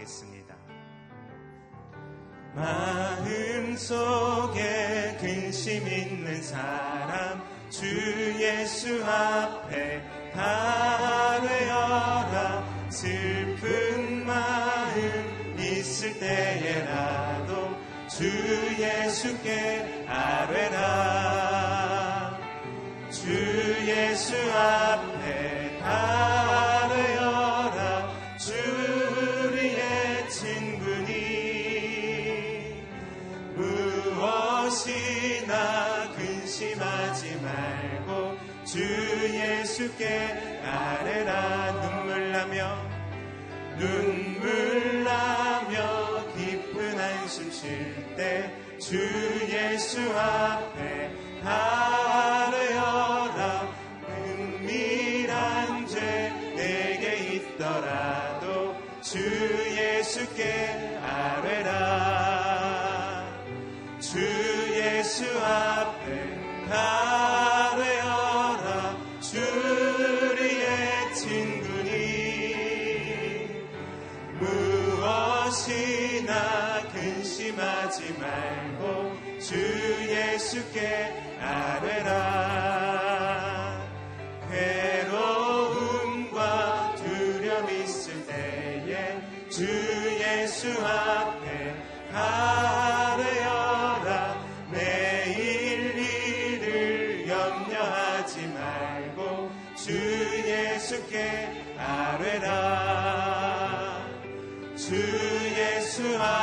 나아가시겠습니다. 마음 속에 근심 있는 사람 주 예수 앞에 다 되어라 슬픈 마음 있을 때에라도 주 예수께 아뢰라 예수께 아뢰라 눈물 나며 눈물 나며 깊은 한숨 쉴 때 주 예수 앞에 아 예수께 아뢰라. 괴로움과 두려움 있을 때에 주 예수 앞에 아뢰어라. 내일 일을 염려하지 말고 주 예수께 아뢰라. 주 예수 앞에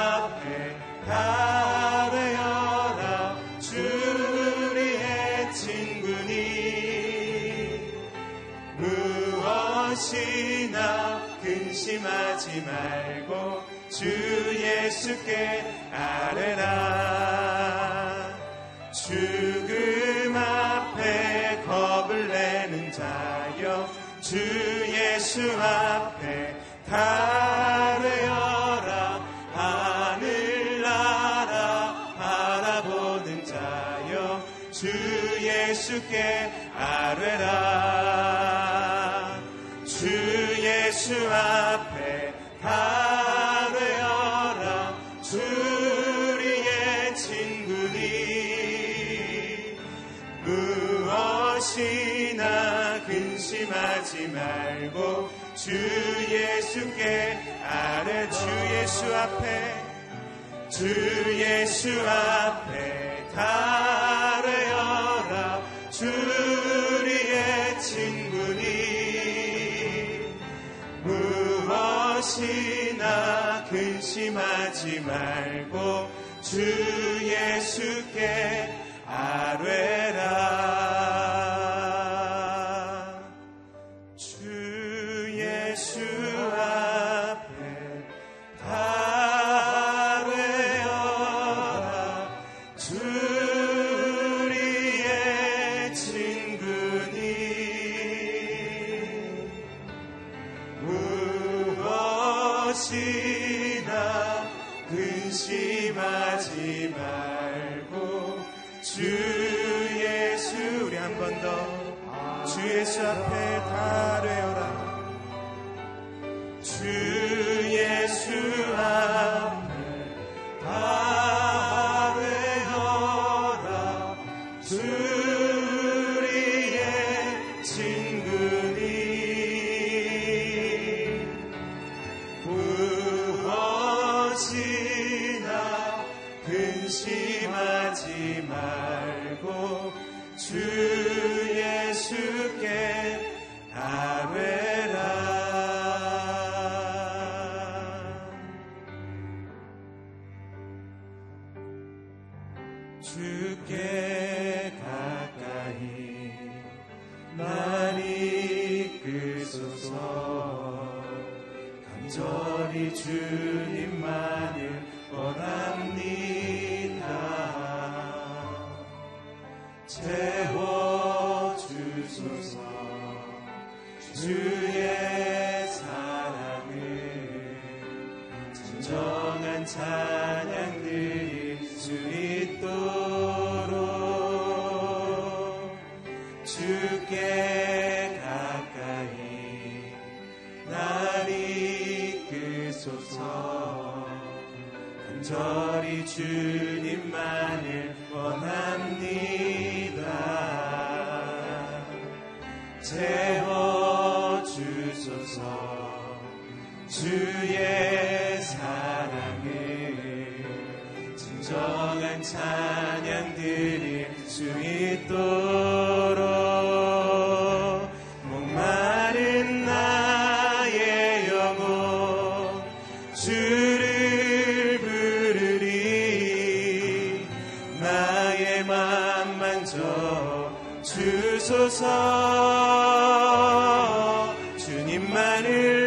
예수께 아뢰라 죽음 앞에 겁을 내는 자여 주 예수 앞에 다뢰어라. 하늘나라 바라보는 자여 주 예수께 주 예수께 아뢰 주 예수 앞에 주 예수 앞에 다뢰어라. 주리의 친구니. 무엇이나 근심하지 말고 주 예수께 아뢰라 이끌소서. 간절히 주님만을 원합니다. 채워주소서. 주의 사랑을 진정한 찬양 간절히 주님만을 원합니다. 채워주소서 주의 사랑을 진정한 찬양 드릴 수 있도록 주소서. 주님만을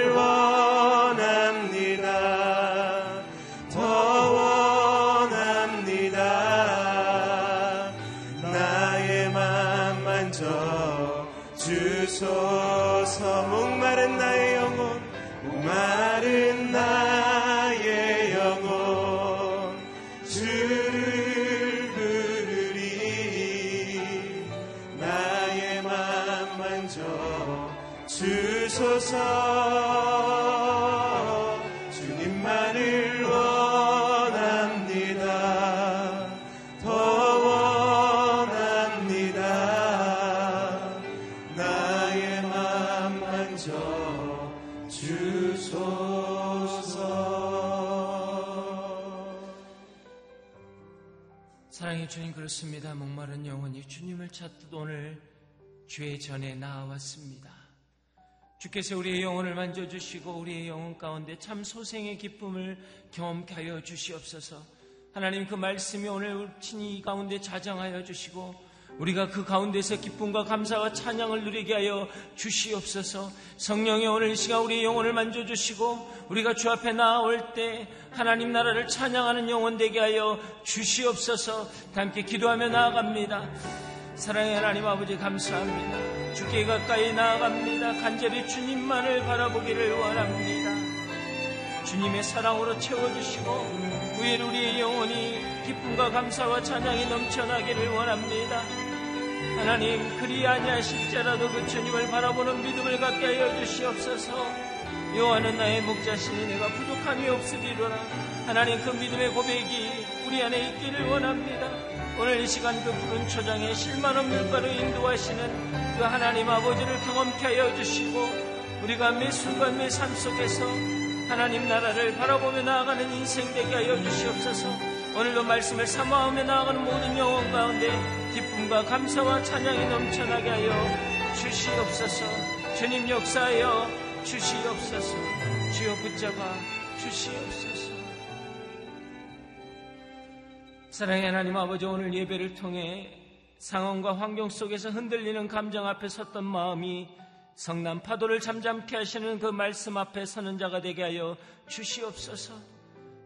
주의 전에 나와왔습니다. 주께서 우리의 영혼을 만져주시고 우리의 영혼 가운데 참 소생의 기쁨을 경험케 하여 주시옵소서. 하나님 그 말씀이 오늘 친히 이 가운데 자정하여 주시고 우리가 그 가운데서 기쁨과 감사와 찬양을 누리게 하여 주시옵소서. 성령의 오늘 이 시간 우리의 영혼을 만져주시고 우리가 주 앞에 나아올 때 하나님 나라를 찬양하는 영혼 되게 하여 주시옵소서. 다 함께 기도하며 나아갑니다. 사랑의 하나님 아버지 감사합니다. 주께 가까이 나아갑니다. 간절히 주님만을 바라보기를 원합니다. 주님의 사랑으로 채워주시고 후에 우리의 영혼이 기쁨과 감사와 찬양이 넘쳐나기를 원합니다. 하나님 그리 아니하실지라도 그 주님을 바라보는 믿음을 갖게 하여 주시옵소서. 여호와는 나의 목자시니 내가 부족함이 없으리로라. 하나님 그 믿음의 고백이 우리 안에 있기를 원합니다. 오늘 이 시간 그 푸른 초장에 실만 없는 바로 인도하시는 그 하나님 아버지를 경험케 하여 주시고 우리가 매 순간 매 삶 속에서 하나님 나라를 바라보며 나아가는 인생 되게 하여 주시옵소서. 오늘도 말씀을 사모하며 나아가는 모든 영혼 가운데 기쁨과 감사와 찬양이 넘쳐나게 하여 주시옵소서. 주님 역사하여 주시옵소서. 주여 붙잡아 주시옵소서. 사랑의 하나님 아버지 오늘 예배를 통해 상황과 환경 속에서 흔들리는 감정 앞에 섰던 마음이 성남 파도를 잠잠케 하시는 그 말씀 앞에 서는 자가 되게 하여 주시옵소서.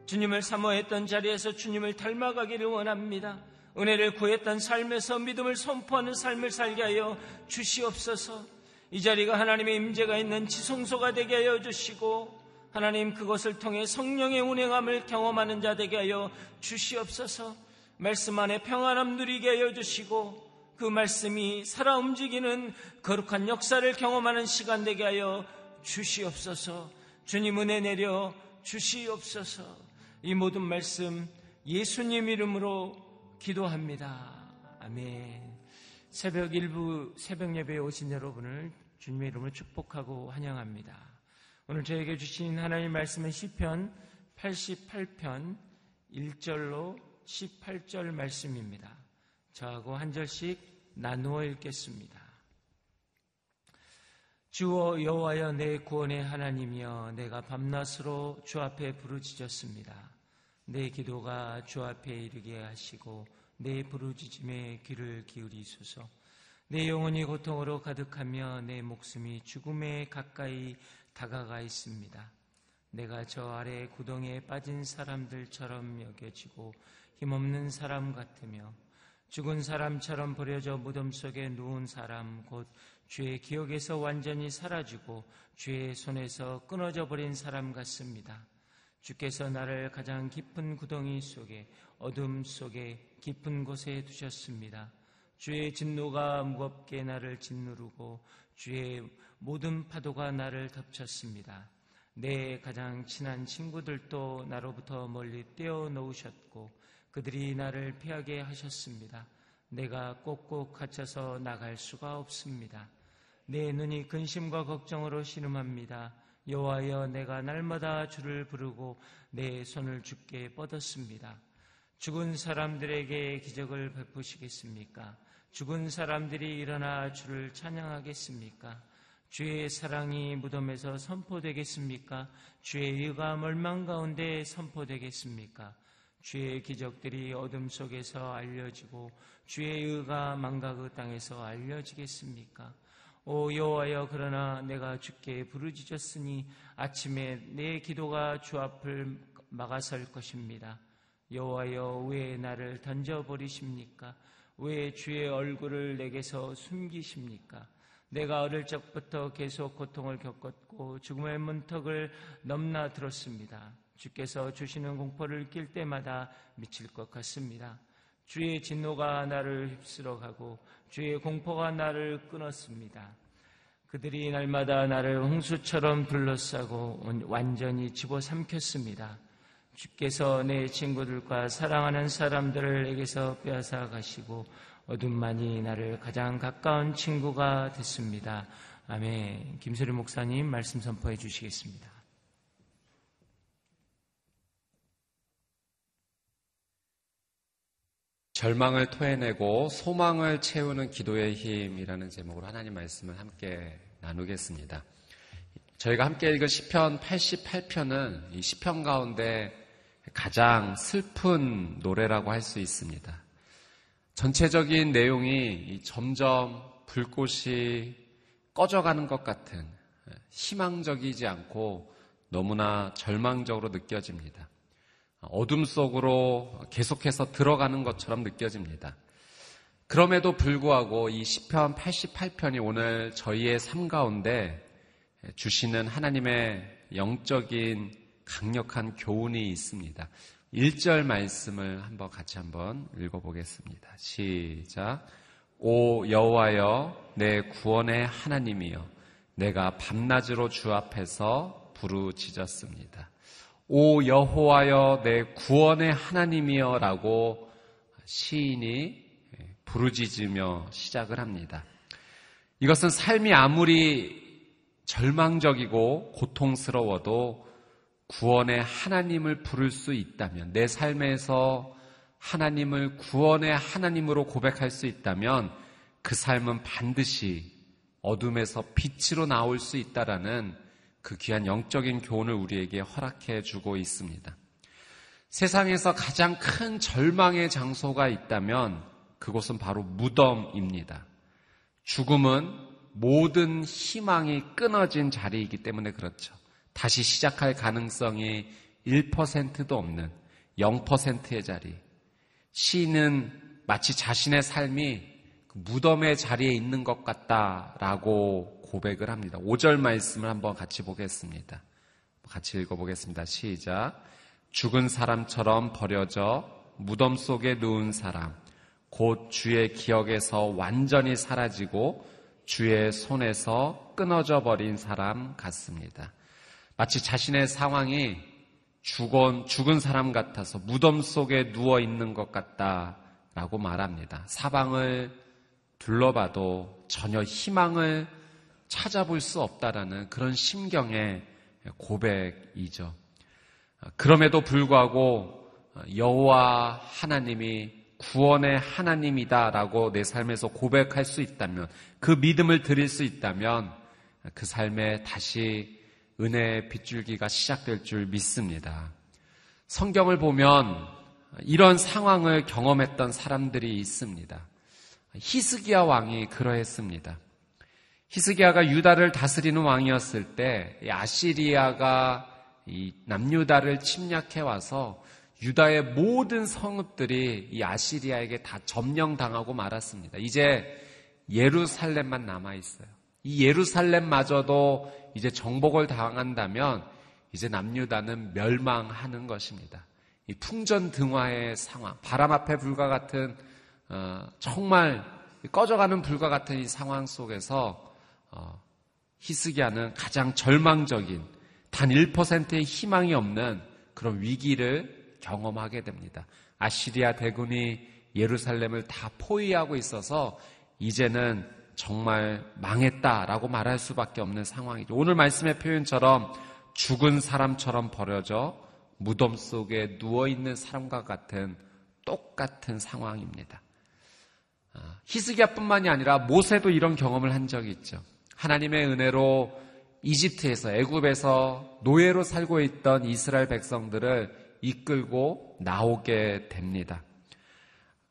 주님을 사모했던 자리에서 주님을 닮아가기를 원합니다. 은혜를 구했던 삶에서 믿음을 선포하는 삶을 살게 하여 주시옵소서. 이 자리가 하나님의 임재가 있는 지성소가 되게 하여 주시고 하나님 그것을 통해 성령의 운행함을 경험하는 자 되게 하여 주시옵소서. 말씀 안에 평안함 누리게 하여 주시고 그 말씀이 살아 움직이는 거룩한 역사를 경험하는 시간 되게 하여 주시옵소서. 주님 은혜 내려 주시옵소서. 이 모든 말씀 예수님 이름으로 기도합니다. 아멘. 새벽 일부 새벽 예배에 오신 여러분을 주님의 이름으로 축복하고 환영합니다. 오늘 저에게 주신 하나님 말씀은 시편 88편 1절로 18절 말씀입니다. 저하고 한 절씩 나누어 읽겠습니다. 주어 여호와여 내 구원의 하나님이여 내가 밤낮으로 주 앞에 부르짖었습니다. 내 기도가 주 앞에 이르게 하시고 내 부르짖음에 귀를 기울이소서. 내 영혼이 고통으로 가득하며 내 목숨이 죽음에 가까이 다가가 있습니다. 내가 저 아래 구덩이에 빠진 사람들처럼 여겨지고 힘없는 사람 같으며 죽은 사람처럼 버려져 무덤 속에 누운 사람 곧 주의 기억에서 완전히 사라지고 주의 손에서 끊어져 버린 사람 같습니다. 주께서 나를 가장 깊은 구덩이 속에 어둠 속에 깊은 곳에 두셨습니다. 주의 진노가 무겁게 나를 짓누르고 주의 모든 파도가 나를 덮쳤습니다. 내 가장 친한 친구들도 나로부터 멀리 떼어 놓으셨고 그들이 나를 피하게 하셨습니다. 내가 꼭꼭 갇혀서 나갈 수가 없습니다. 내 눈이 근심과 걱정으로 신음합니다. 여호와여 내가 날마다 주를 부르고 내 손을 주께 뻗었습니다. 죽은 사람들에게 기적을 베푸시겠습니까? 죽은 사람들이 일어나 주를 찬양하겠습니까? 주의 사랑이 무덤에서 선포되겠습니까? 주의 의가 멀망 가운데 선포되겠습니까? 주의 기적들이 어둠 속에서 알려지고 주의 의가 망각의 땅에서 알려지겠습니까? 오 여호와여 그러나 내가 주께 부르짖었으니 아침에 내 기도가 주 앞을 막아설 것입니다. 여호와여 왜 나를 던져 버리십니까? 왜 주의 얼굴을 내게서 숨기십니까? 내가 어릴 적부터 계속 고통을 겪었고 죽음의 문턱을 넘나 들었습니다. 주께서 주시는 공포를 낄 때마다 미칠 것 같습니다. 주의 진노가 나를 휩쓸어 가고 주의 공포가 나를 끊었습니다. 그들이 날마다 나를 홍수처럼 둘러싸고 완전히 집어삼켰습니다. 주께서 내 친구들과 사랑하는 사람들을 에게서 빼앗아 가시고 어둠만이 나를 가장 가까운 친구가 됐습니다. 아멘. 김소리 목사님 말씀 선포해 주시겠습니다. 절망을 토해내고 소망을 채우는 기도의 힘이라는 제목으로 하나님 말씀을 함께 나누겠습니다. 저희가 함께 읽은 시편 88편은 이 시편 가운데 가장 슬픈 노래라고 할 수 있습니다. 전체적인 내용이 점점 불꽃이 꺼져가는 것 같은 희망적이지 않고 너무나 절망적으로 느껴집니다. 어둠 속으로 계속해서 들어가는 것처럼 느껴집니다. 그럼에도 불구하고 이 시편 88편이 오늘 저희의 삶 가운데 주시는 하나님의 영적인 강력한 교훈이 있습니다. 1절 말씀을 한번 같이 한번 읽어보겠습니다. 시작. 오 여호와여 내 구원의 하나님이여 내가 밤낮으로 주 앞에서 부르짖었습니다. 오 여호와여 내 구원의 하나님이여라고 시인이 부르짖으며 시작을 합니다. 이것은 삶이 아무리 절망적이고 고통스러워도 구원의 하나님을 부를 수 있다면, 내 삶에서 하나님을 구원의 하나님으로 고백할 수 있다면 그 삶은 반드시 어둠에서 빛으로 나올 수 있다라는 그 귀한 영적인 교훈을 우리에게 허락해 주고 있습니다. 세상에서 가장 큰 절망의 장소가 있다면 그곳은 바로 무덤입니다. 죽음은 모든 희망이 끊어진 자리이기 때문에 그렇죠. 다시 시작할 가능성이 1%도 없는 0%의 자리. 시인은 마치 자신의 삶이 그 무덤의 자리에 있는 것 같다라고 고백을 합니다. 5절 말씀을 한번 같이 보겠습니다. 같이 읽어보겠습니다. 시작. 죽은 사람처럼 버려져 무덤 속에 누운 사람, 곧 주의 기억에서 완전히 사라지고 주의 손에서 끊어져 버린 사람 같습니다. 마치 자신의 상황이 죽은, 죽은 사람 같아서 무덤 속에 누워 있는 것 같다라고 말합니다. 사방을 둘러봐도 전혀 희망을 찾아볼 수 없다라는 그런 심경의 고백이죠. 그럼에도 불구하고 여호와 하나님이 구원의 하나님이다라고 내 삶에서 고백할 수 있다면 그 믿음을 드릴 수 있다면 그 삶에 다시 은혜의 빗줄기가 시작될 줄 믿습니다. 성경을 보면 이런 상황을 경험했던 사람들이 있습니다. 히스기야 왕이 그러했습니다. 히스기야가 유다를 다스리는 왕이었을 때 아시리아가 이 남유다를 침략해 와서 유다의 모든 성읍들이 이 아시리아에게 다 점령당하고 말았습니다. 이제 예루살렘만 남아 있어요. 이 예루살렘마저도 이제 정복을 당한다면 이제 남유다는 멸망하는 것입니다. 이 풍전등화의 상황, 바람 앞에 불과 같은 어, 정말 꺼져가는 불과 같은 이 상황 속에서 어, 히스기야는 가장 절망적인 단 1%의 희망이 없는 그런 위기를 경험하게 됩니다. 아시리아 대군이 예루살렘을 다 포위하고 있어서 이제는 정말 망했다라고 말할 수밖에 없는 상황이죠. 오늘 말씀의 표현처럼 죽은 사람처럼 버려져 무덤 속에 누워 있는 사람과 같은 똑같은 상황입니다. 아, 히스기야뿐만이 아니라 모세도 이런 경험을 한 적이 있죠. 하나님의 은혜로 이집트에서 애굽에서 노예로 살고 있던 이스라엘 백성들을 이끌고 나오게 됩니다.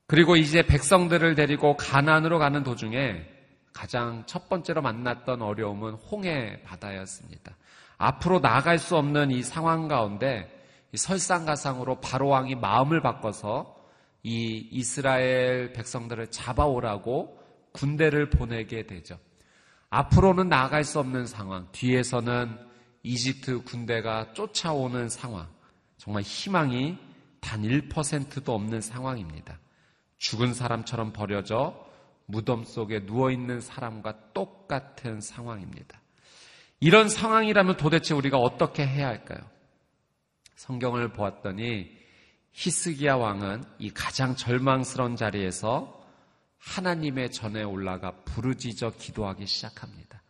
그리고 이제 백성들을 데리고 가난으로 가는 도중에 가장 첫 번째로 만났던 어려움은 홍해 바다였습니다. 앞으로 나갈 수 없는 이 상황 가운데 설상가상으로 바로 왕이 마음을 바꿔서 이 이스라엘 백성들을 잡아오라고 군대를 보내게 되죠. 앞으로는 나아갈 수 없는 상황, 뒤에서는 이집트 군대가 쫓아오는 상황, 정말 희망이 단 1%도 없는 상황입니다. 죽은 사람처럼 버려져 무덤 속에 누워있는 사람과 똑같은 상황입니다. 이런 상황이라면 도대체 우리가 어떻게 해야 할까요? 성경을 보았더니 히스기야 왕은 이 가장 절망스러운 자리에서 하나님의 전에 올라가 부르짖어 기도하기 시작합니다.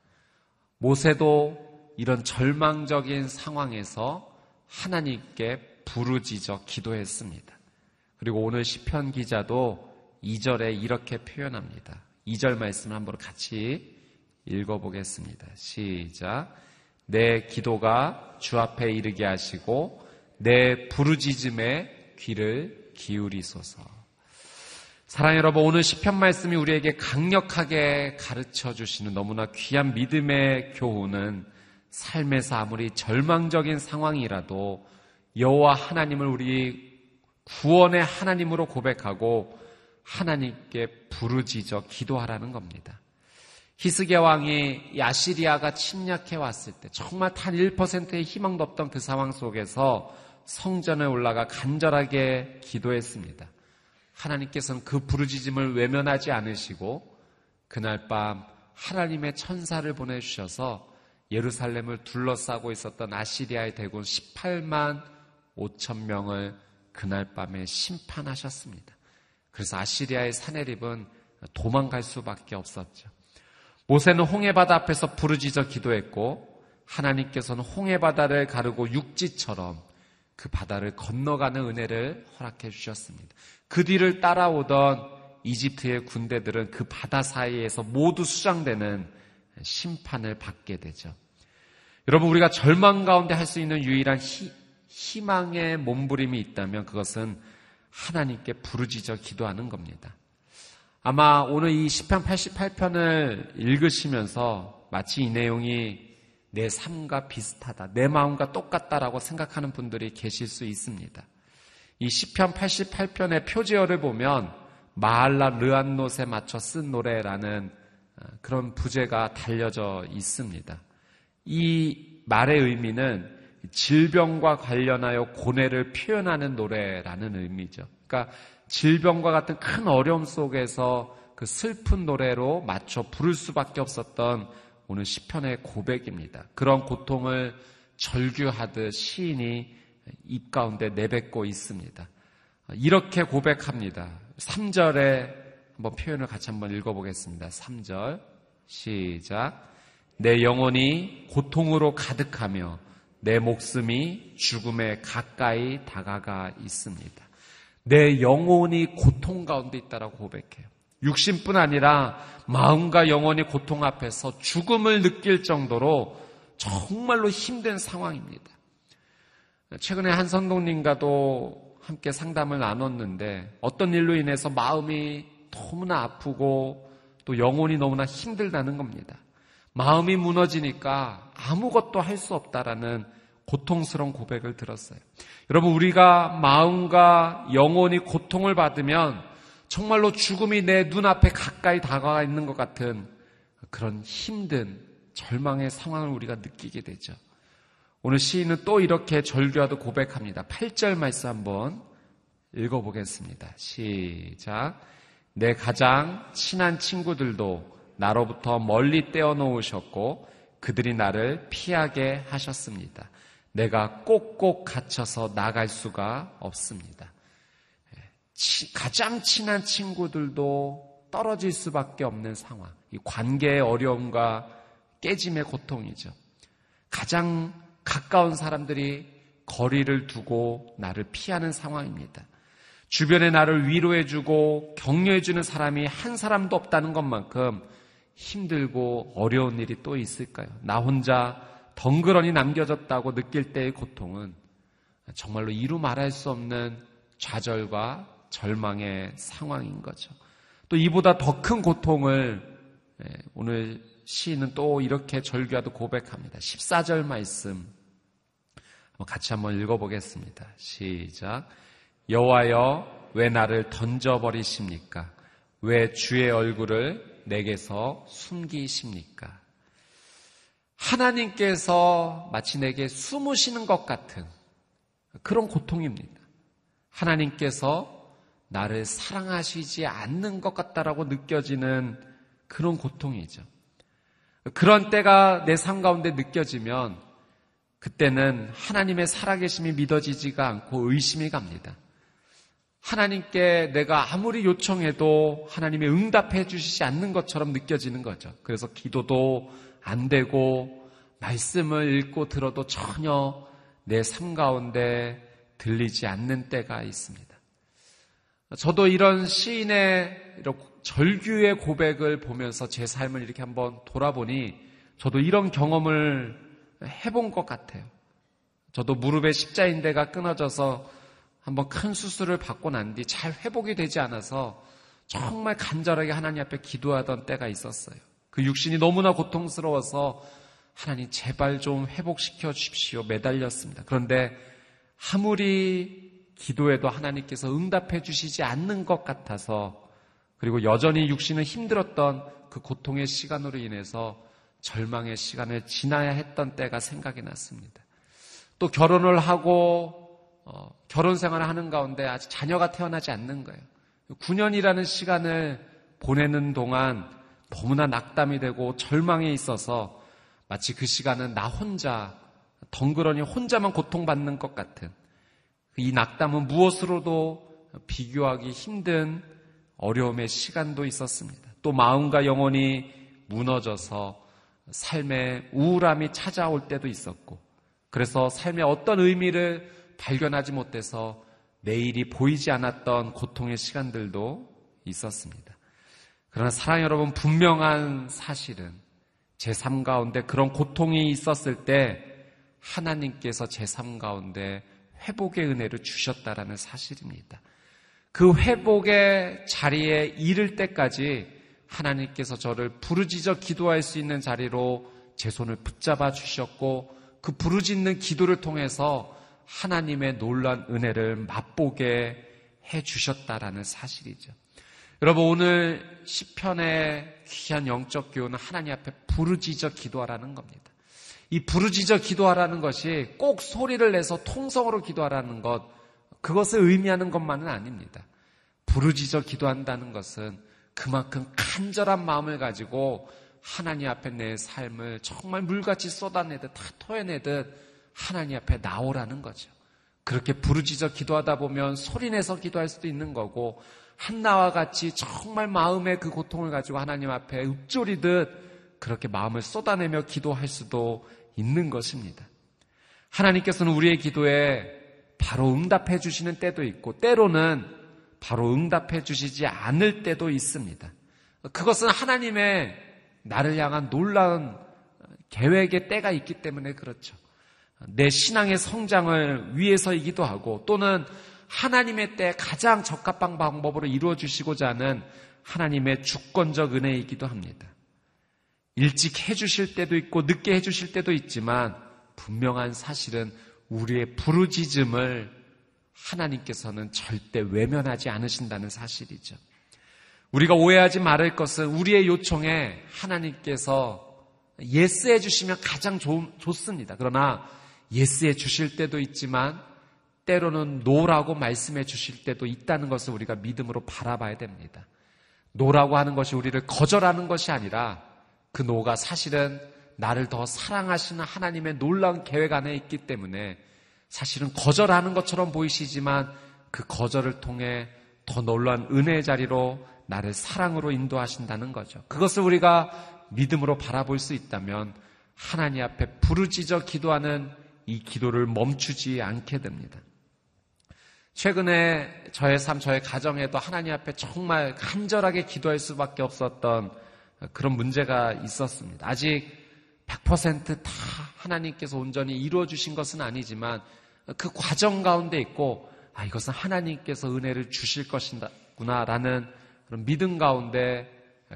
모세도 이런 절망적인 상황에서 하나님께 부르짖어 기도했습니다. 그리고 오늘 시편 기자도 2절에 이렇게 표현합니다. 2절 말씀을 한번 같이 읽어보겠습니다. 시작. 내 기도가 주 앞에 이르게 하시고 내 부르짖음에 귀를 기울이소서. 사랑 여러분, 오늘 시편 말씀이 우리에게 강력하게 가르쳐 주시는 너무나 귀한 믿음의 교훈은 삶에서 아무리 절망적인 상황이라도 여호와 하나님을 우리 구원의 하나님으로 고백하고 하나님께 부르짖어 기도하라는 겁니다. 히스기야 왕이 야시리아가 침략해 왔을 때 정말 단 1%의 희망도 없던 그 상황 속에서 성전에 올라가 간절하게 기도했습니다. 하나님께서는 그 부르짖음을 외면하지 않으시고 그날 밤 하나님의 천사를 보내주셔서 예루살렘을 둘러싸고 있었던 아시리아의 대군 18만 5천 명을 그날 밤에 심판하셨습니다. 그래서 아시리아의 사내립은 도망갈 수밖에 없었죠. 모세는 홍해바다 앞에서 부르짖어 기도했고 하나님께서는 홍해바다를 가르고 육지처럼 그 바다를 건너가는 은혜를 허락해 주셨습니다. 그 뒤를 따라오던 이집트의 군대들은 그 바다 사이에서 모두 수장되는 심판을 받게 되죠. 여러분 우리가 절망 가운데 할 수 있는 유일한 희, 희망의 몸부림이 있다면 그것은 하나님께 부르짖어 기도하는 겁니다. 아마 오늘 이 10편 88편을 읽으시면서 마치 이 내용이 내 삶과 비슷하다, 내 마음과 똑같다라고 생각하는 분들이 계실 수 있습니다. 이 시편 88편의 표제어를 보면 마할라 르안노에 맞춰 쓴 노래라는 어, 그런 부제가 달려져 있습니다. 이 말의 의미는 질병과 관련하여 고뇌를 표현하는 노래라는 의미죠. 그러니까 질병과 같은 큰 어려움 속에서 그 슬픈 노래로 맞춰 부를 수밖에 없었던 오늘 시편의 고백입니다. 그런 고통을 절규하듯 시인이 입 가운데 내뱉고 있습니다. 이렇게 고백합니다. 3절에 한번 표현을 같이 한번 읽어보겠습니다. 3절 시작 내 영혼이 고통으로 가득하며 내 목숨이 죽음에 가까이 다가가 있습니다. 내 영혼이 고통 가운데 있다라고 고백해요. 육신뿐 아니라 마음과 영혼이 고통 앞에서 죽음을 느낄 정도로 정말로 힘든 상황입니다. 최근에 한 선동님과도 함께 상담을 나눴는데 어떤 일로 인해서 마음이 너무나 아프고 또 영혼이 너무나 힘들다는 겁니다. 마음이 무너지니까 아무것도 할 수 없다라는 고통스러운 고백을 들었어요. 여러분, 우리가 마음과 영혼이 고통을 받으면 정말로 죽음이 내 눈앞에 가까이 다가와 있는 것 같은 그런 힘든 절망의 상황을 우리가 느끼게 되죠. 오늘 시인은 또 이렇게 절규하도 고백합니다. 8절 말씀 한번 읽어보겠습니다. 시작. 내 가장 친한 친구들도 나로부터 멀리 떼어놓으셨고 그들이 나를 피하게 하셨습니다. 내가 꼭꼭 갇혀서 나갈 수가 없습니다. 가장 친한 친구들도 떨어질 수밖에 없는 상황. 이 관계의 어려움과 깨짐의 고통이죠. 가장 가까운 사람들이 거리를 두고 나를 피하는 상황입니다. 주변에 나를 위로해주고 격려해주는 사람이 한 사람도 없다는 것만큼 힘들고 어려운 일이 또 있을까요? 나 혼자 덩그러니 남겨졌다고 느낄 때의 고통은 정말로 이루 말할 수 없는 좌절과 절망의 상황인 거죠. 또 이보다 더 큰 고통을 예, 오늘 시인은 또 이렇게 절규하도 고백합니다. 14절 말씀 같이 한번 읽어보겠습니다. 시작. 여호와여 왜 나를 던져버리십니까? 왜 주의 얼굴을 내게서 숨기십니까? 하나님께서 마치 내게 숨으시는 것 같은 그런 고통입니다. 하나님께서 나를 사랑하시지 않는 것 같다라고 느껴지는 그런 고통이죠. 그런 때가 내 삶 가운데 느껴지면 그때는 하나님의 살아계심이 믿어지지가 않고 의심이 갑니다. 하나님께 내가 아무리 요청해도 하나님이 응답해 주시지 않는 것처럼 느껴지는 거죠. 그래서 기도도 안 되고 말씀을 읽고 들어도 전혀 내 삶 가운데 들리지 않는 때가 있습니다. 저도 이런 시인의 절규의 고백을 보면서 제 삶을 이렇게 한번 돌아보니 저도 이런 경험을 해본 것 같아요. 저도 무릎에 십자인대가 끊어져서 한번 큰 수술을 받고 난 뒤 잘 회복이 되지 않아서 정말 간절하게 하나님 앞에 기도하던 때가 있었어요. 그 육신이 너무나 고통스러워서 하나님 제발 좀 회복시켜 주십시오. 매달렸습니다. 그런데 아무리 기도에도 하나님께서 응답해 주시지 않는 것 같아서 그리고 여전히 육신은 힘들었던 그 고통의 시간으로 인해서 절망의 시간을 지나야 했던 때가 생각이 났습니다. 또 결혼을 하고 어, 결혼 생활을 하는 가운데 아직 자녀가 태어나지 않는 거예요. 9년이라는 시간을 보내는 동안 너무나 낙담이 되고 절망에 있어서 마치 그 시간은 나 혼자 덩그러니 혼자만 고통받는 것 같은 이 낙담은 무엇으로도 비교하기 힘든 어려움의 시간도 있었습니다. 또 마음과 영혼이 무너져서 삶의 우울함이 찾아올 때도 있었고 그래서 삶의 어떤 의미를 발견하지 못해서 내일이 보이지 않았던 고통의 시간들도 있었습니다. 그러나 사랑 여러분 분명한 사실은 제삶 가운데 그런 고통이 있었을 때 하나님께서 제삶 가운데 회복의 은혜를 주셨다라는 사실입니다. 그 회복의 자리에 이를 때까지 하나님께서 저를 부르짖어 기도할 수 있는 자리로 제 손을 붙잡아 주셨고 그 부르짖는 기도를 통해서 하나님의 놀란 은혜를 맛보게 해 주셨다라는 사실이죠. 여러분 오늘 시편의 귀한 영적 교훈은 하나님 앞에 부르짖어 기도하라는 겁니다. 이 부르짖어 기도하라는 것이 꼭 소리를 내서 통성으로 기도하라는 것 그것을 의미하는 것만은 아닙니다. 부르짖어 기도한다는 것은 그만큼 간절한 마음을 가지고 하나님 앞에 내 삶을 정말 물같이 쏟아내듯 다 토해내듯 하나님 앞에 나오라는 거죠. 그렇게 부르짖어 기도하다 보면 소리내서 기도할 수도 있는 거고 한나와 같이 정말 마음의 그 고통을 가지고 하나님 앞에 읊조리듯 그렇게 마음을 쏟아내며 기도할 수도 있는 것입니다. 하나님께서는 우리의 기도에 바로 응답해 주시는 때도 있고 때로는 바로 응답해 주시지 않을 때도 있습니다. 그것은 하나님의 나를 향한 놀라운 계획의 때가 있기 때문에 그렇죠. 내 신앙의 성장을 위해서이기도 하고 또는 하나님의 때 가장 적합한 방법으로 이루어 주시고자 하는 하나님의 주권적 은혜이기도 합니다. 일찍 해주실 때도 있고 늦게 해주실 때도 있지만 분명한 사실은 우리의 부르짖음을 하나님께서는 절대 외면하지 않으신다는 사실이죠. 우리가 오해하지 말을 것은 우리의 요청에 하나님께서 yes해 주시면 가장 좋, 좋습니다. 그러나 yes해 주실 때도 있지만 때로는 no라고 말씀해 주실 때도 있다는 것을 우리가 믿음으로 바라봐야 됩니다. No라고 하는 것이 우리를 거절하는 것이 아니라 그 no가 사실은 나를 더 사랑하시는 하나님의 놀라운 계획 안에 있기 때문에 사실은 거절하는 것처럼 보이시지만 그 거절을 통해 더 놀라운 은혜의 자리로 나를 사랑으로 인도하신다는 거죠. 그것을 우리가 믿음으로 바라볼 수 있다면 하나님 앞에 부르짖어 기도하는 이 기도를 멈추지 않게 됩니다. 최근에 저의 삶, 저의 가정에도 하나님 앞에 정말 간절하게 기도할 수밖에 없었던 그런 문제가 있었습니다. 아직 100%다 하나님께서 온전히 이루어 주신 것은 아니지만 그 과정 가운데 있고 아 이것은 하나님께서 은혜를 주실 것이구나라는 그런 믿음 가운데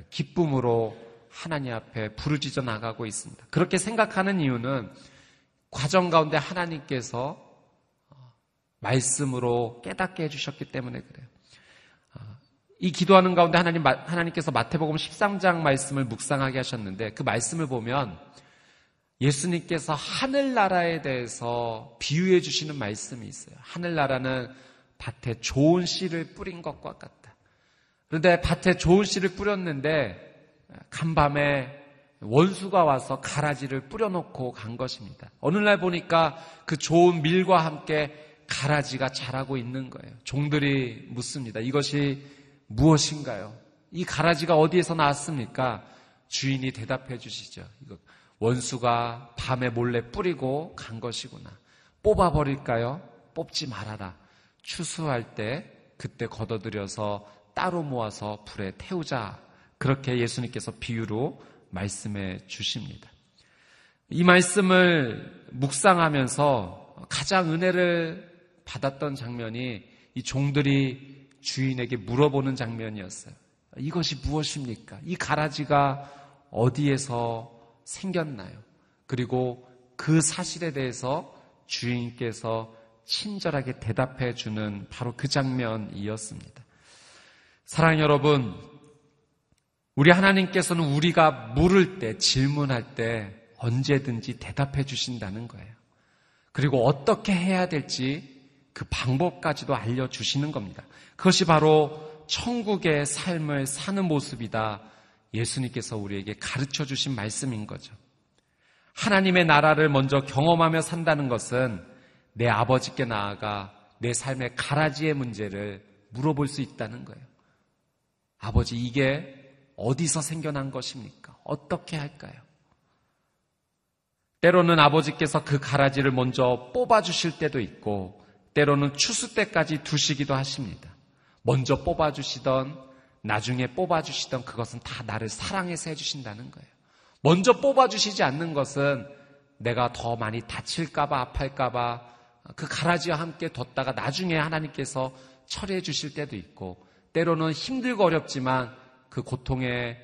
기쁨으로 하나님 앞에 부르짖어 나가고 있습니다. 그렇게 생각하는 이유는 과정 가운데 하나님께서 말씀으로 깨닫게 해주셨기 때문에 그래요. 이 기도하는 가운데 하나님, 하나님께서 마태복음 13장 말씀을 묵상하게 하셨는데 그 말씀을 보면 예수님께서 하늘나라에 대해서 비유해 주시는 말씀이 있어요. 하늘나라는 밭에 좋은 씨를 뿌린 것과 같다. 그런데 밭에 좋은 씨를 뿌렸는데 간밤에 원수가 와서 가라지를 뿌려놓고 간 것입니다. 어느 날 보니까 그 좋은 밀과 함께 가라지가 자라고 있는 거예요. 종들이 묻습니다. 이것이 무엇인가요? 이 가라지가 어디에서 나왔습니까? 주인이 대답해 주시죠. 이거 원수가 밤에 몰래 뿌리고 간 것이구나. 뽑아버릴까요? 뽑지 말아라. 추수할 때 그때 걷어들여서 따로 모아서 불에 태우자. 그렇게 예수님께서 비유로 말씀해 주십니다. 이 말씀을 묵상하면서 가장 은혜를 받았던 장면이 이 종들이 주인에게 물어보는 장면이었어요. 이것이 무엇입니까? 이 가라지가 어디에서 생겼나요? 그리고 그 사실에 대해서 주인께서 친절하게 대답해 주는 바로 그 장면이었습니다. 사랑 여러분, 우리 하나님께서는 우리가 물을 때, 질문할 때 언제든지 대답해 주신다는 거예요. 그리고 어떻게 해야 될지 그 방법까지도 알려주시는 겁니다. 그것이 바로 천국의 삶을 사는 모습이다. 예수님께서 우리에게 가르쳐 주신 말씀인 거죠. 하나님의 나라를 먼저 경험하며 산다는 것은 내 아버지께 나아가 내 삶의 가라지의 문제를 물어볼 수 있다는 거예요. 아버지, 이게 어디서 생겨난 것입니까? 어떻게 할까요? 때로는 아버지께서 그 가라지를 먼저 뽑아주실 때도 있고, 때로는 추수 때까지 두시기도 하십니다. 먼저 뽑아주시던, 나중에 뽑아주시던 그것은 다 나를 사랑해서 해주신다는 거예요. 먼저 뽑아주시지 않는 것은 내가 더 많이 다칠까봐, 아팔까봐, 그 가라지와 함께 뒀다가 나중에 하나님께서 처리해 주실 때도 있고, 때로는 힘들고 어렵지만 그 고통의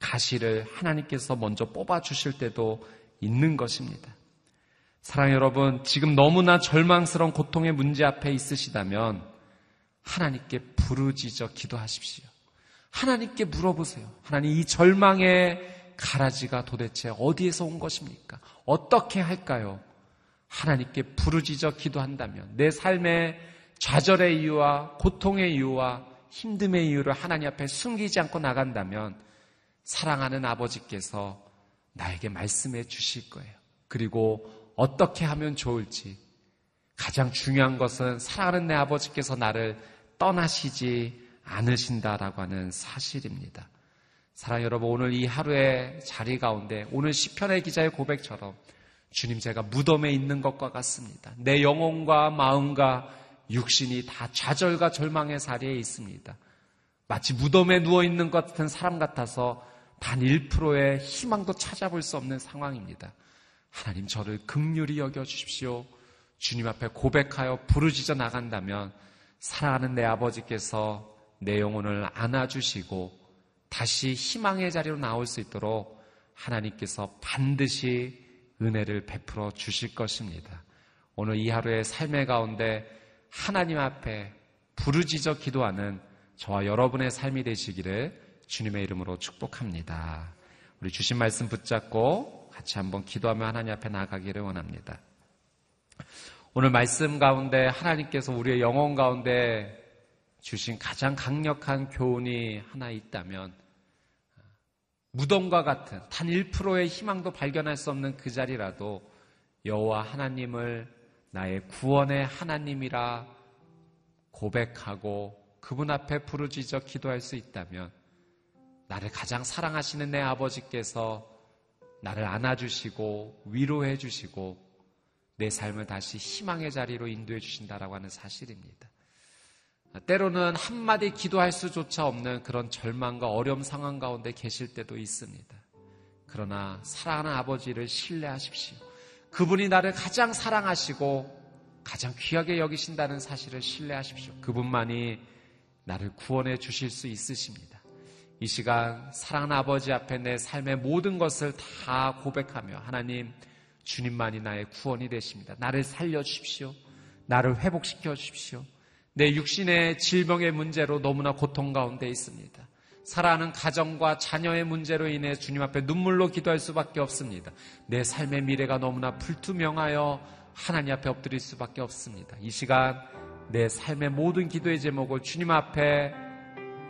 가시를 하나님께서 먼저 뽑아 주실 때도 있는 것입니다. 사랑 여러분, 지금 너무나 절망스러운 고통의 문제 앞에 있으시다면 하나님께 부르짖어 기도하십시오. 하나님께 물어보세요. 하나님 이 절망의 가라지가 도대체 어디에서 온 것입니까? 어떻게 할까요? 하나님께 부르짖어 기도한다면 내 삶의 좌절의 이유와 고통의 이유와 힘듦의 이유를 하나님 앞에 숨기지 않고 나간다면 사랑하는 아버지께서 나에게 말씀해 주실 거예요. 그리고 어떻게 하면 좋을지 가장 중요한 것은 사랑하는 내 아버지께서 나를 떠나시지 않으신다라고 하는 사실입니다. 사랑 여러분 오늘 이 하루의 자리 가운데 오늘 시편의 기자의 고백처럼 주님 제가 무덤에 있는 것과 같습니다. 내 영혼과 마음과 육신이 다 좌절과 절망의 자리에 있습니다. 마치 무덤에 누워 있는 것 같은 사람 같아서 단 1%의 희망도 찾아볼 수 없는 상황입니다. 하나님 저를 극률히 여겨 주십시오. 주님 앞에 고백하여 부르짖어 나간다면 사랑하는 내 아버지께서 내 영혼을 안아주시고 다시 희망의 자리로 나올 수 있도록 하나님께서 반드시 은혜를 베풀어 주실 것입니다. 오늘 이 하루의 삶의 가운데 하나님 앞에 부르짖어 기도하는 저와 여러분의 삶이 되시기를 주님의 이름으로 축복합니다. 우리 주신 말씀 붙잡고 같이 한번 기도하며 하나님 앞에 나가기를 원합니다. 오늘 말씀 가운데 하나님께서 우리의 영혼 가운데 주신 가장 강력한 교훈이 하나 있다면 무덤과 같은 단 1%의 희망도 발견할 수 없는 그 자리라도 여호와 하나님을 나의 구원의 하나님이라 고백하고 그분 앞에 부르짖어 기도할 수 있다면 나를 가장 사랑하시는 내 아버지께서 나를 안아주시고 위로해 주시고 내 삶을 다시 희망의 자리로 인도해 주신다라고 하는 사실입니다. 때로는 한마디 기도할 수조차 없는 그런 절망과 어려움 상황 가운데 계실 때도 있습니다. 그러나 사랑하는 아버지를 신뢰하십시오. 그분이 나를 가장 사랑하시고 가장 귀하게 여기신다는 사실을 신뢰하십시오. 그분만이 나를 구원해 주실 수 있으십니다. 이 시간 사랑하는 아버지 앞에 내 삶의 모든 것을 다 고백하며 하나님 주님만이 나의 구원이 되십니다. 나를 살려 주십시오. 나를 회복시켜 주십시오. 내 육신의 질병의 문제로 너무나 고통 가운데 있습니다. 사랑하는 가정과 자녀의 문제로 인해 주님 앞에 눈물로 기도할 수밖에 없습니다. 내 삶의 미래가 너무나 불투명하여 하나님 앞에 엎드릴 수밖에 없습니다. 이 시간 내 삶의 모든 기도의 제목을 주님 앞에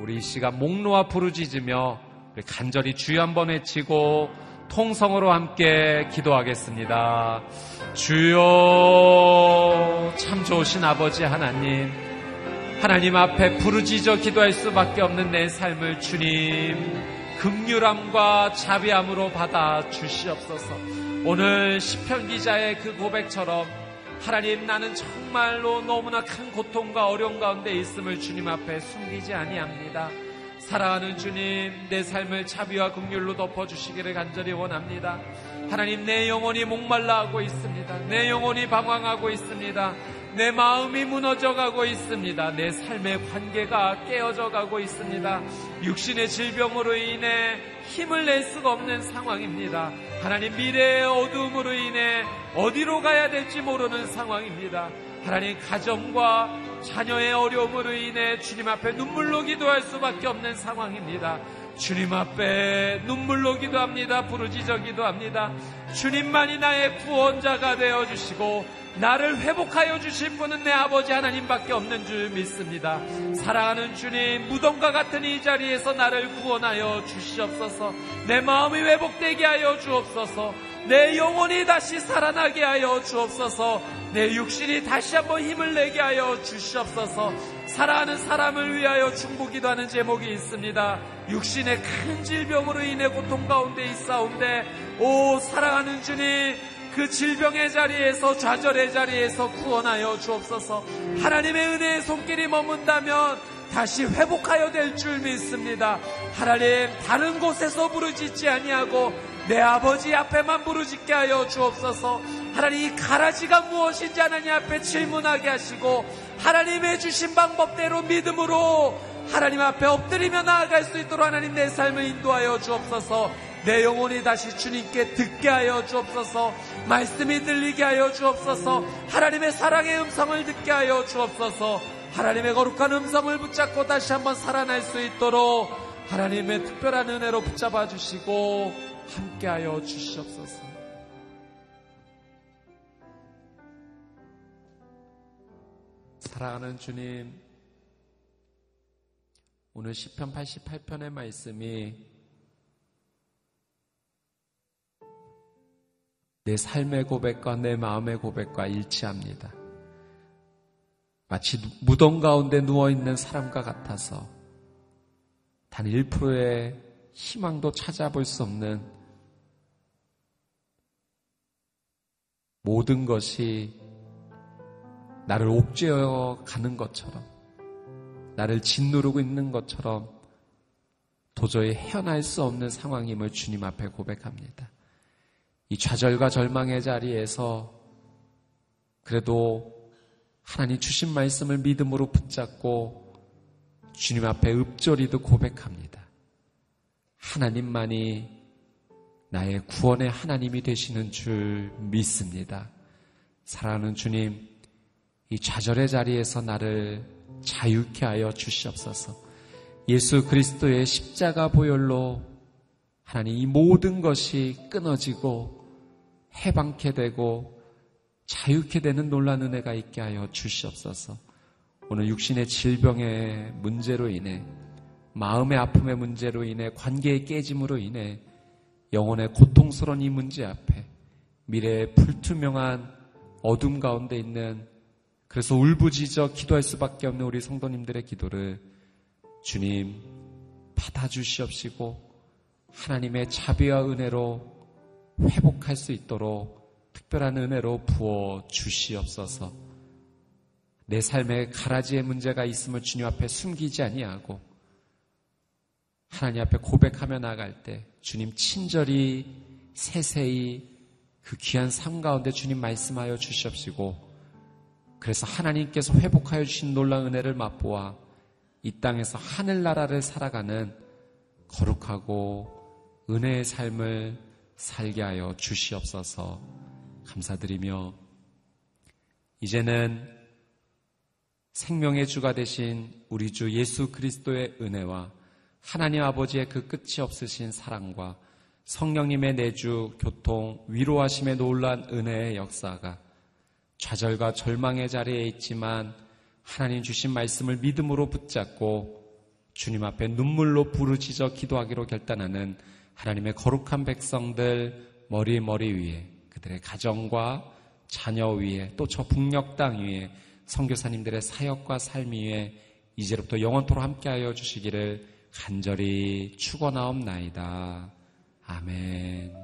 우리 이 시간 목놓아 부르짖으며 간절히 주여 한번 외치고 통성으로 함께 기도하겠습니다. 주여 참 좋으신 아버지 하나님 하나님 앞에 부르짖어 기도할 수밖에 없는 내 삶을 주님 극률함과 자비함으로 받아 주시옵소서. 오늘 시편 기자의 그 고백처럼 하나님 나는 정말로 너무나 큰 고통과 어려움 가운데 있음을 주님 앞에 숨기지 아니합니다. 사랑하는 주님, 내 삶을 자비와 긍휼로 덮어 주시기를 간절히 원합니다. 하나님, 내 영혼이 목말라하고 있습니다. 내 영혼이 방황하고 있습니다. 내 마음이 무너져 가고 있습니다. 내 삶의 관계가 깨어져 가고 있습니다. 육신의 질병으로 인해 힘을 낼 수가 없는 상황입니다. 하나님 미래의 어두움으로 인해 어디로 가야 될지 모르는 상황입니다. 하나님 가정과 자녀의 어려움으로 인해 주님 앞에 눈물로 기도할 수밖에 없는 상황입니다. 주님 앞에 눈물로 기도합니다. 부르짖어 기도합니다. 주님만이 나의 구원자가 되어 주시고 나를 회복하여 주실 분은 내 아버지 하나님밖에 없는 줄 믿습니다. 사랑하는 주님, 무덤과 같은 이 자리에서 나를 구원하여 주시옵소서. 내 마음이 회복되게 하여 주옵소서. 내 영혼이 다시 살아나게 하여 주옵소서. 내 육신이 다시 한번 힘을 내게 하여 주시옵소서. 사랑하는 사람을 위하여 중보기도 하는 제목이 있습니다. 육신의 큰 질병으로 인해 고통 가운데 있사온데, 오, 사랑하는 주님, 그 질병의 자리에서 좌절의 자리에서 구원하여 주옵소서. 하나님의 은혜의 손길이 머문다면 다시 회복하여 될 줄 믿습니다. 하나님 다른 곳에서 부르짖지 아니하고 내 아버지 앞에만 부르짖게 하여 주옵소서. 하나님 이 가라지가 무엇인지 하나님 앞에 질문하게 하시고 하나님의 주신 방법대로 믿음으로 하나님 앞에 엎드리며 나아갈 수 있도록 하나님 내 삶을 인도하여 주옵소서. 내 영혼이 다시 주님께 듣게 하여 주옵소서. 말씀이 들리게 하여 주옵소서. 하나님의 사랑의 음성을 듣게 하여 주옵소서. 하나님의 거룩한 음성을 붙잡고 다시 한번 살아날 수 있도록 하나님의 특별한 은혜로 붙잡아 주시고 함께 하여 주시옵소서. 사랑하는 주님, 오늘 시편 88편의 말씀이 내 삶의 고백과 내 마음의 고백과 일치합니다. 마치 무덤 가운데 누워있는 사람과 같아서 단 1%의 희망도 찾아볼 수 없는 모든 것이 나를 옥죄어 가는 것처럼 나를 짓누르고 있는 것처럼 도저히 헤어날 수 없는 상황임을 주님 앞에 고백합니다. 이 좌절과 절망의 자리에서 그래도 하나님 주신 말씀을 믿음으로 붙잡고 주님 앞에 읊조리도 고백합니다. 하나님만이 나의 구원의 하나님이 되시는 줄 믿습니다. 사랑하는 주님, 이 좌절의 자리에서 나를 자유케 하여 주시옵소서. 예수 그리스도의 십자가 보혈로 하나님 이 모든 것이 끊어지고 해방케 되고 자유케 되는 놀란 은혜가 있게 하여 주시옵소서. 오늘 육신의 질병의 문제로 인해 마음의 아픔의 문제로 인해 관계의 깨짐으로 인해 영혼의 고통스러운 이 문제 앞에 미래의 불투명한 어둠 가운데 있는 그래서 울부짖어 기도할 수밖에 없는 우리 성도님들의 기도를 주님 받아주시옵시고 하나님의 자비와 은혜로 회복할 수 있도록 특별한 은혜로 부어 주시옵소서. 내 삶에 가라지의 문제가 있음을 주님 앞에 숨기지 아니하고 하나님 앞에 고백하며 나갈 때 주님 친절히 세세히 그 귀한 삶 가운데 주님 말씀하여 주시옵시고 그래서 하나님께서 회복하여 주신 놀라운 은혜를 맛보아 이 땅에서 하늘나라를 살아가는 거룩하고 은혜의 삶을 살게 하여 주시옵소서. 감사드리며 이제는 생명의 주가 되신 우리 주 예수 그리스도의 은혜와 하나님 아버지의 그 끝이 없으신 사랑과 성령님의 내주, 교통, 위로하심의 놀란 은혜의 역사가 좌절과 절망의 자리에 있지만 하나님 주신 말씀을 믿음으로 붙잡고 주님 앞에 눈물로 부르짖어 기도하기로 결단하는 하나님의 거룩한 백성들 머리 머리 위에 그들의 가정과 자녀 위에 또 저 북녘 땅 위에 선교사님들의 사역과 삶 위에 이제부터 영원토록 함께하여 주시기를 간절히 축원하옵나이다. 아멘.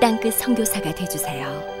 땅끝 성교사가 되주세요.